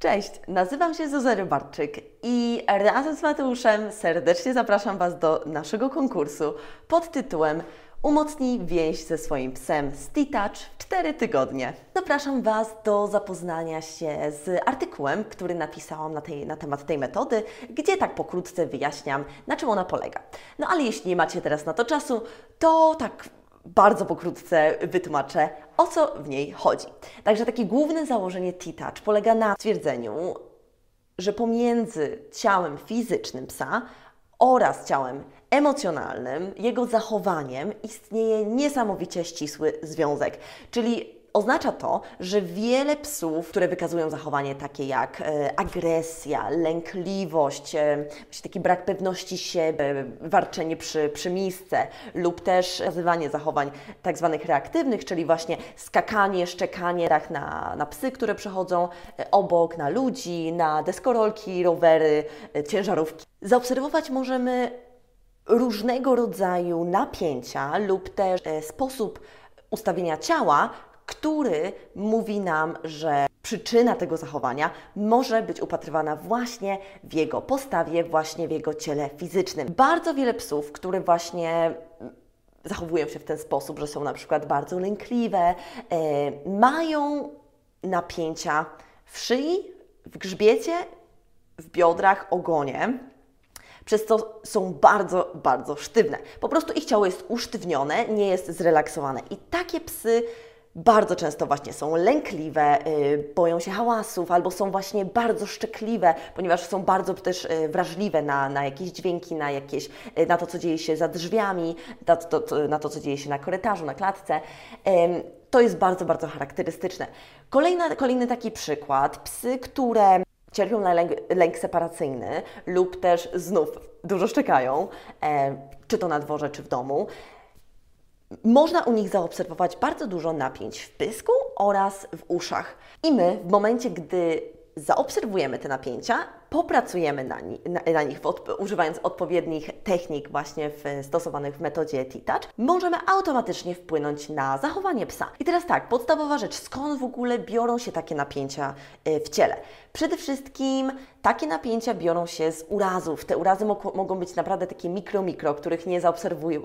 Cześć, nazywam się Zuzana Rybarczyk i razem z Mateuszem serdecznie zapraszam Was do naszego konkursu pod tytułem Umocnij więź ze swoim psem Stitouch w 4 tygodnie. Zapraszam Was do zapoznania się z artykułem, który napisałam na, tej, na temat tej metody, gdzie tak pokrótce wyjaśniam, na czym ona polega. No ale jeśli nie macie teraz na to czasu, to tak bardzo pokrótce wytłumaczę, o co w niej chodzi. Także takie główne założenie T-Touch polega na stwierdzeniu, że pomiędzy ciałem fizycznym psa oraz ciałem emocjonalnym, jego zachowaniem istnieje niesamowicie ścisły związek. Czyli Oznacza to, że wiele psów, które wykazują zachowanie takie jak e, agresja, lękliwość, e, taki brak pewności siebie, warczenie przy, przy lub też nazywanie zachowań tak zwanych reaktywnych, czyli właśnie skakanie, szczekanie na, na psy, które przechodzą e, obok, na ludzi, na deskorolki, rowery, ciężarówki. Zaobserwować możemy różnego rodzaju napięcia lub też sposób ustawienia ciała, który mówi nam, że przyczyna tego zachowania może być upatrywana właśnie w jego postawie, właśnie w jego ciele fizycznym. Bardzo wiele psów, które właśnie zachowują się w ten sposób, że są na przykład bardzo lękliwe, e, mają napięcia w szyi, w grzbiecie, w biodrach, ogonie przez co są bardzo, bardzo sztywne. Po prostu ich ciało jest usztywnione, nie jest zrelaksowane. I takie psy bardzo często właśnie są lękliwe, yy, boją się hałasów albo są właśnie bardzo szczekliwe, ponieważ są bardzo też yy, wrażliwe na, na jakieś dźwięki, na, jakieś, yy, na to, co dzieje się za drzwiami, na to, to, na to, co dzieje się na korytarzu, na klatce. To jest bardzo, bardzo charakterystyczne. Kolejna, kolejny taki przykład, psy, które cierpią na lęk, lęk separacyjny lub też znów dużo szczekają, e, czy to na dworze, czy w domu. Można u nich zaobserwować bardzo dużo napięć w pysku oraz w uszach. I my, w momencie, gdy zaobserwujemy te napięcia, popracujemy na, ni na, na nich, od używając odpowiednich technik właśnie w, stosowanych w metodzie T-Touch, możemy automatycznie wpłynąć na zachowanie psa. I teraz tak, podstawowa rzecz, skąd w ogóle biorą się takie napięcia y, w ciele? Przede wszystkim takie napięcia biorą się z urazów. Te urazy mo mogą być naprawdę takie mikro, mikro, których nie,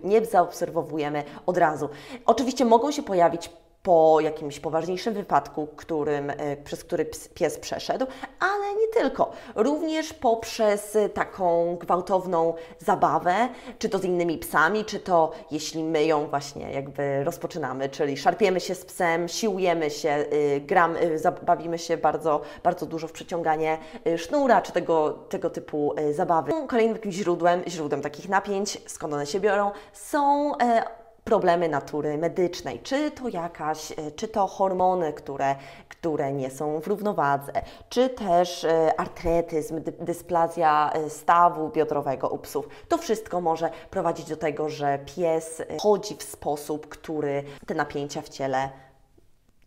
nie zaobserwujemy od razu. Oczywiście mogą się pojawić po jakimś poważniejszym wypadku, którym, e, przez który pies przeszedł, ale nie tylko. Również poprzez taką gwałtowną zabawę, czy to z innymi psami, czy to jeśli my ją właśnie jakby rozpoczynamy, czyli szarpiemy się z psem, siłujemy się, y, gram, y, zabawimy się bardzo, bardzo dużo w przeciąganie y, sznura, czy tego, tego typu zabawy. Kolejnym źródłem, źródłem takich napięć, skąd one się biorą, są e, problemy natury medycznej, czy to jakaś, e, czy to hormony, które, które nie są w równowadze, czy też e, artretyzm, dysplazja e, stawu biodrowego u psów. To wszystko może prowadzić do tego, że pies chodzi w sposób, który te napięcia w ciele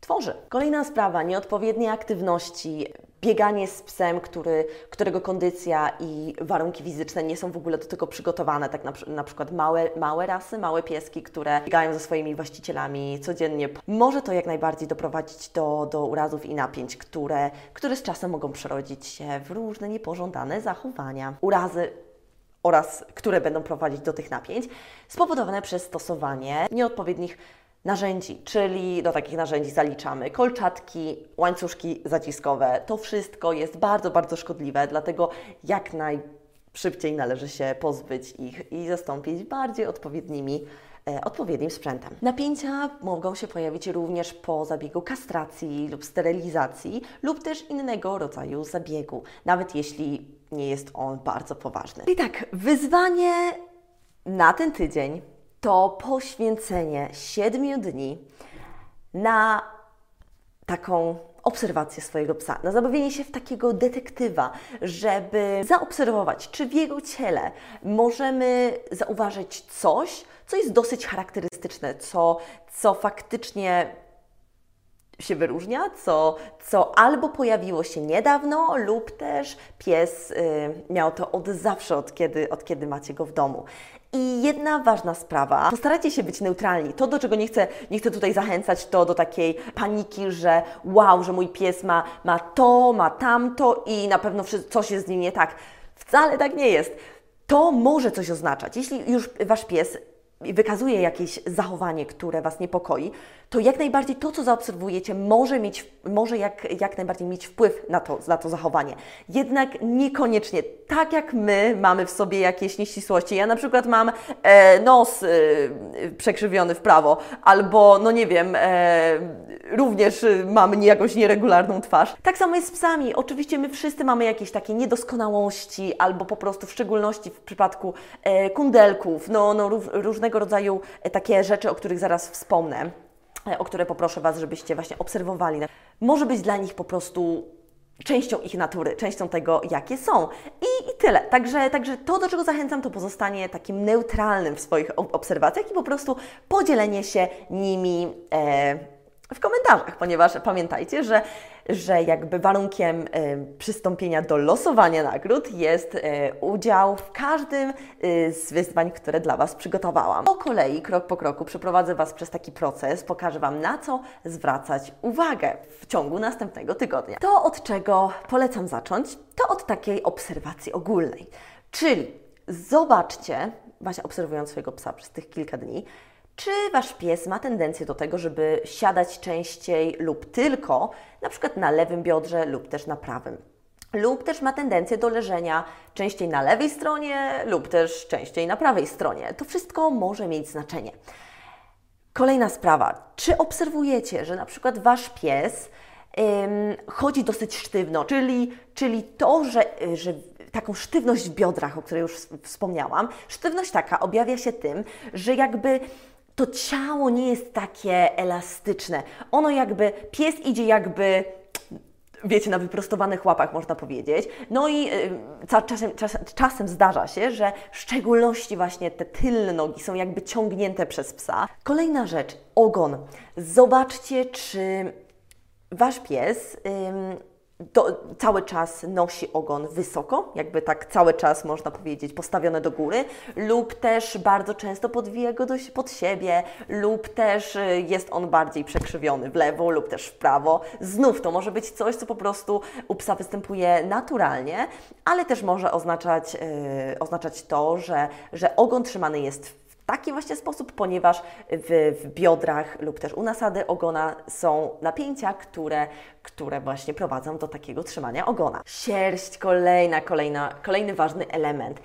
tworzy. Kolejna sprawa, nieodpowiednie aktywności, bieganie z psem, który, którego kondycja i warunki fizyczne nie są w ogóle do tego przygotowane, tak na, na przykład małe, małe rasy, małe pieski, które biegają ze swoimi właścicielami codziennie. Może to jak najbardziej doprowadzić do, do urazów i napięć, które, które z czasem mogą przerodzić się w różne niepożądane zachowania. Urazy oraz które będą prowadzić do tych napięć, spowodowane przez stosowanie nieodpowiednich narzędzi, czyli do takich narzędzi zaliczamy kolczatki, łańcuszki zaciskowe. To wszystko jest bardzo, bardzo szkodliwe, dlatego jak najszybciej należy się pozbyć ich i zastąpić bardziej odpowiednimi e, odpowiednim sprzętem. Napięcia mogą się pojawić również po zabiegu kastracji lub sterylizacji lub też innego rodzaju zabiegu, nawet jeśli nie jest on bardzo poważny. I tak, wyzwanie na ten tydzień to poświęcenie siedmiu dni na taką obserwację swojego psa, na zabawienie się w takiego detektywa, żeby zaobserwować, czy w jego ciele możemy zauważyć coś, co jest dosyć charakterystyczne, co, co faktycznie się wyróżnia, co, co albo pojawiło się niedawno, lub też pies y, miał to od zawsze, od kiedy, od kiedy macie go w domu. I jedna ważna sprawa, postarajcie się być neutralni. To, do czego nie chcę, nie chcę tutaj zachęcać, to do takiej paniki, że wow, że mój pies ma, ma to, ma tamto i na pewno coś jest z nim nie tak. Wcale tak nie jest. To może coś oznaczać. Jeśli już Wasz pies wykazuje jakieś zachowanie, które Was niepokoi, to jak najbardziej to, co zaobserwujecie, może, mieć, może jak, jak najbardziej mieć wpływ na to, na to zachowanie. Jednak niekoniecznie. Tak jak my mamy w sobie jakieś nieścisłości. Ja na przykład mam e, nos e, przekrzywiony w prawo, albo, no nie wiem, e, również mam jakąś nieregularną twarz. Tak samo jest z psami. Oczywiście my wszyscy mamy jakieś takie niedoskonałości, albo po prostu w szczególności w przypadku e, kundelków, no, no różnego rodzaju e, takie rzeczy, o których zaraz wspomnę. E, o które poproszę Was, żebyście właśnie obserwowali. Może być dla nich po prostu częścią ich natury, częścią tego, jakie są. I, i tyle. Także, także to, do czego zachęcam, to pozostanie takim neutralnym w swoich obserwacjach i po prostu podzielenie się nimi. E, w komentarzach, ponieważ pamiętajcie, że, że jakby warunkiem y, przystąpienia do losowania nagród jest y, udział w każdym y, z wyzwań, które dla Was przygotowałam. Po kolei, krok po kroku, przeprowadzę Was przez taki proces, pokażę Wam na co zwracać uwagę w ciągu następnego tygodnia. To, od czego polecam zacząć, to od takiej obserwacji ogólnej. Czyli zobaczcie, właśnie obserwując swojego psa przez tych kilka dni, czy Wasz pies ma tendencję do tego, żeby siadać częściej lub tylko, na przykład na lewym biodrze lub też na prawym? Lub też ma tendencję do leżenia częściej na lewej stronie lub też częściej na prawej stronie. To wszystko może mieć znaczenie. Kolejna sprawa. Czy obserwujecie, że na przykład Wasz pies ym, chodzi dosyć sztywno, czyli, czyli to, że, że taką sztywność w biodrach, o której już wspomniałam, sztywność taka objawia się tym, że jakby to ciało nie jest takie elastyczne. Ono jakby, pies idzie jakby wiecie, na wyprostowanych łapach, można powiedzieć. No i y, czasem, czas, czasem zdarza się, że w szczególności właśnie te tylne nogi są jakby ciągnięte przez psa. Kolejna rzecz, ogon. Zobaczcie, czy wasz pies do, cały czas nosi ogon wysoko, jakby tak cały czas można powiedzieć postawione do góry, lub też bardzo często podwija go dość pod siebie, lub też y, jest on bardziej przekrzywiony w lewo lub też w prawo. Znów to może być coś, co po prostu u psa występuje naturalnie, ale też może oznaczać, yy, oznaczać to, że, że ogon trzymany jest taki właśnie sposób, ponieważ w, w, biodrach lub też u nasady ogona są napięcia, które, które właśnie prowadzą do takiego trzymania ogona. Sierść, kolejna, kolejna, kolejny ważny element.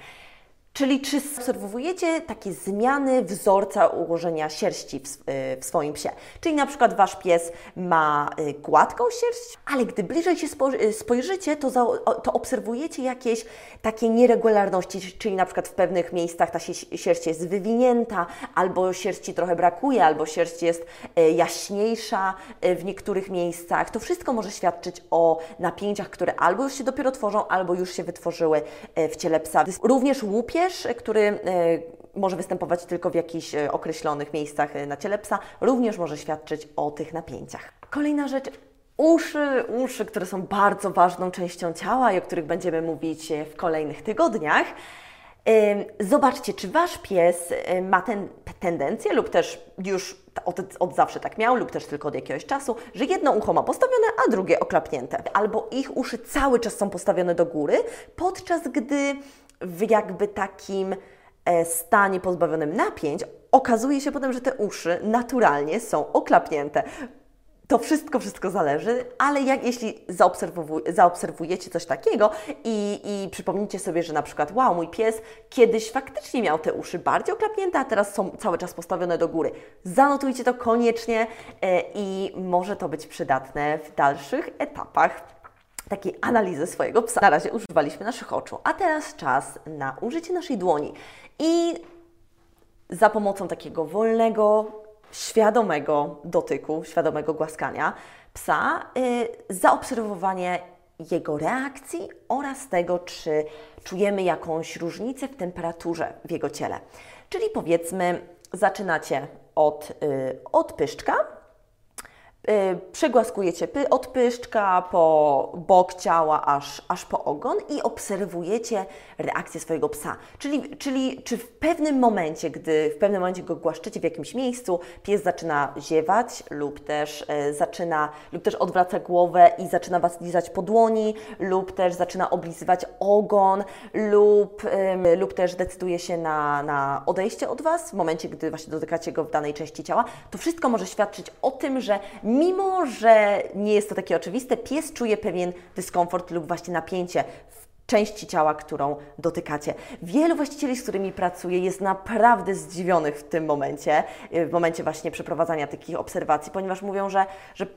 Czyli czy obserwujecie takie zmiany wzorca ułożenia sierści w, y, w, swoim psie? Czyli na przykład Wasz pies ma y, gładką sierść, ale gdy bliżej się y, spojrzycie, to, za, to obserwujecie jakieś takie nieregularności, czyli na przykład w pewnych miejscach ta sierść jest wywinięta, albo sierści trochę brakuje, albo sierść jest jaśniejsza w niektórych miejscach. To wszystko może świadczyć o napięciach, które albo już się dopiero tworzą, albo już się wytworzyły w ciele psa. Również łupie który e, może występować tylko w jakichś e, określonych miejscach e, na ciele psa, również może świadczyć o tych napięciach. Kolejna rzecz, Uszy, uszy, które są bardzo ważną częścią ciała i o których będziemy mówić w kolejnych tygodniach. Zobaczcie, czy Wasz pies ma ten, tendencję, lub też już od, od, zawsze tak miał, lub też tylko od jakiegoś czasu, że jedno ucho ma postawione, a drugie oklapnięte. Albo ich uszy cały czas są postawione do góry, podczas gdy w jakby takim e, stanie pozbawionym napięć, okazuje się potem, że te uszy naturalnie są oklapnięte. To wszystko, wszystko zależy, ale jak jeśli zaobserwujecie coś takiego i, i sobie, że na przykład, wow, mój pies kiedyś faktycznie miał te uszy bardziej oklapnięte, a teraz są cały czas postawione do góry. Zanotujcie to koniecznie e, i może to być przydatne w dalszych etapach takiej analizy swojego psa. Na razie używaliśmy naszych oczu, a teraz czas na użycie naszej dłoni. I za pomocą takiego wolnego, świadomego dotyku, świadomego głaskania psa, yy, zaobserwowanie jego reakcji oraz tego, czy czujemy jakąś różnicę w temperaturze w jego ciele. Czyli powiedzmy, zaczynacie od, yy, od pyszczka, y, przegłaskujecie py, od pyszczka po bok ciała aż, aż po ogon i obserwujecie reakcję swojego psa. Czyli, czyli czy w pewnym momencie, gdy w pewnym momencie go głaszczycie w jakimś miejscu, pies zaczyna ziewać lub też e, zaczyna, lub też odwraca głowę i zaczyna Was lizać po dłoni, lub też zaczyna oblizywać ogon, lub, lub też decyduje się na, na odejście od Was w momencie, gdy właśnie dotykacie go w danej części ciała, to wszystko może świadczyć o tym, że mimo, że nie jest to takie oczywiste, pies czuje pewien dyskomfort lub właśnie napięcie w części ciała, którą dotykacie. Wielu właścicieli, z którymi pracuję, jest naprawdę zdziwionych w tym momencie, w momencie właśnie przeprowadzania takich obserwacji, ponieważ mówią, że, że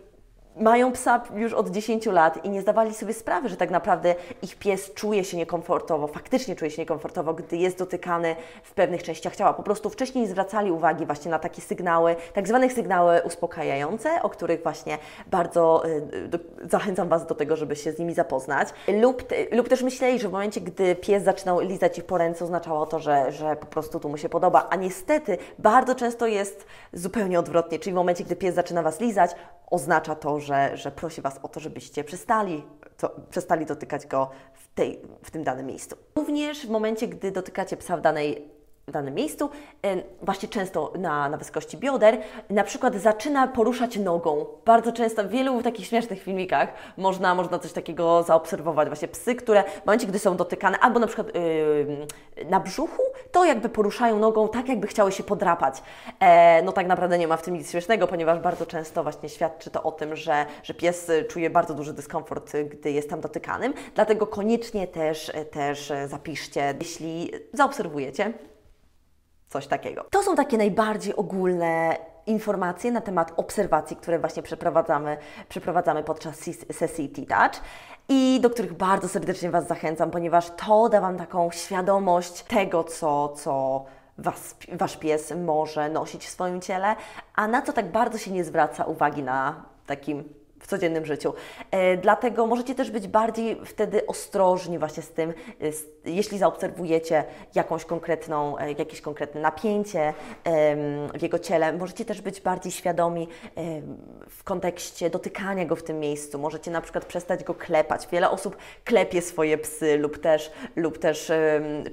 mają psa już od 10 lat i nie zdawali sobie sprawy, że tak naprawdę ich pies czuje się niekomfortowo, faktycznie czuje się niekomfortowo, gdy jest dotykany w pewnych częściach ciała. Po prostu wcześniej nie zwracali uwagi właśnie na takie sygnały, tak zwane sygnały uspokajające, o których właśnie bardzo y, zachęcam Was do tego, żeby się z nimi zapoznać. Lub, lub też myśleli, że w momencie, gdy pies zaczynał lizać ich po ręce, oznaczało to, że, że po prostu tu mu się podoba. A niestety bardzo często jest zupełnie odwrotnie, czyli w momencie, gdy pies zaczyna Was lizać, oznacza to, że, że prosi Was o to, żebyście przestali, to, przestali dotykać go w, tej, w tym danym miejscu. Również w momencie, gdy dotykacie psa w danej w danym miejscu, właśnie często na, na wysokości bioder, na przykład zaczyna poruszać nogą. Bardzo często w wielu takich śmiesznych filmikach można, można coś takiego zaobserwować. Właśnie psy, które w momencie, gdy są dotykane, albo na przykład yy, na brzuchu, to jakby poruszają nogą tak, jakby chciały się podrapać. E, no tak naprawdę nie ma w tym nic śmiesznego, ponieważ bardzo często właśnie świadczy to o tym, że, że pies czuje bardzo duży dyskomfort, gdy jest tam dotykanym. Dlatego koniecznie też, też zapiszcie, jeśli zaobserwujecie coś takiego. To są takie najbardziej ogólne informacje na temat obserwacji, które właśnie przeprowadzamy, przeprowadzamy podczas sesji T-Touch i do których bardzo serdecznie Was zachęcam, ponieważ to da Wam taką świadomość tego, co, co was, Wasz pies może nosić w swoim ciele, a na co tak bardzo się nie zwraca uwagi na takim w codziennym życiu. E, dlatego możecie też być bardziej wtedy ostrożni właśnie z tym, z, jeśli zaobserwujecie jakąś konkretną, e, jakieś konkretne napięcie w jego ciele, możecie też być bardziej świadomi w kontekście dotykania go w tym miejscu. Możecie na przykład przestać go klepać. Wiele osób klepie swoje psy lub też, lub też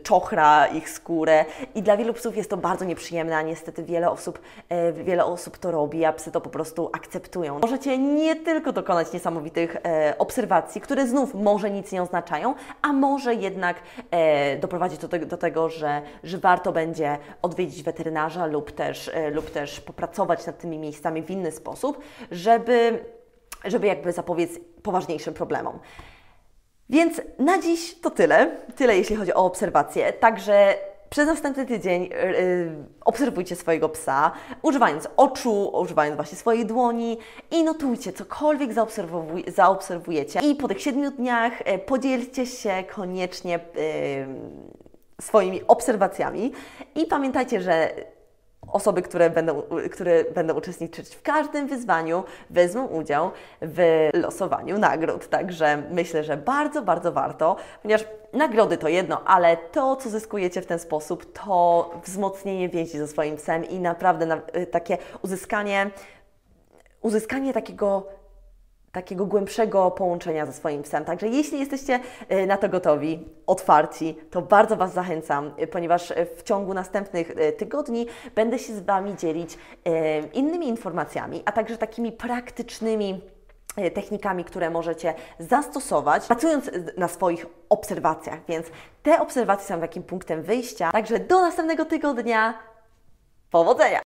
czochra ich skórę i dla wielu psów jest to bardzo nieprzyjemne, a niestety wiele osób, e, wiele osób to robi, a psy to po prostu akceptują. Możecie nie tylko tylko dokonać niesamowitych e, obserwacji, które znów może nic nie oznaczają, a może jednak e, doprowadzić do, te, do tego, że, że warto będzie odwiedzić weterynarza lub też, e, lub też popracować nad tymi miejscami w inny sposób, żeby, żeby jakby zapobiec poważniejszym problemom. Więc na dziś to tyle. Tyle jeśli chodzi o obserwacje. Także przez następny tydzień yy, obserwujcie swojego psa, używając oczu, używając właśnie swojej dłoni i notujcie cokolwiek zaobserwuj, zaobserwujecie. I po tych siedmiu dniach yy, podzielcie się koniecznie yy, swoimi obserwacjami i pamiętajcie, że osoby, które będą, które będą uczestniczyć w każdym wyzwaniu, wezmą udział w losowaniu nagród. Także myślę, że bardzo, bardzo warto, ponieważ nagrody to jedno, ale to, co zyskujecie w ten sposób, to wzmocnienie więzi ze swoim psem i naprawdę na, takie uzyskanie, uzyskanie takiego takiego głębszego połączenia ze swoim psem. Także jeśli jesteście e, na to gotowi, otwarci, to bardzo Was zachęcam, e, ponieważ e, w ciągu następnych tygodni będę się z Wami dzielić innymi informacjami, a także takimi praktycznymi technikami, które możecie zastosować, pracując na swoich obserwacjach. Więc te obserwacje są takim punktem wyjścia. Także do następnego tygodnia. Powodzenia!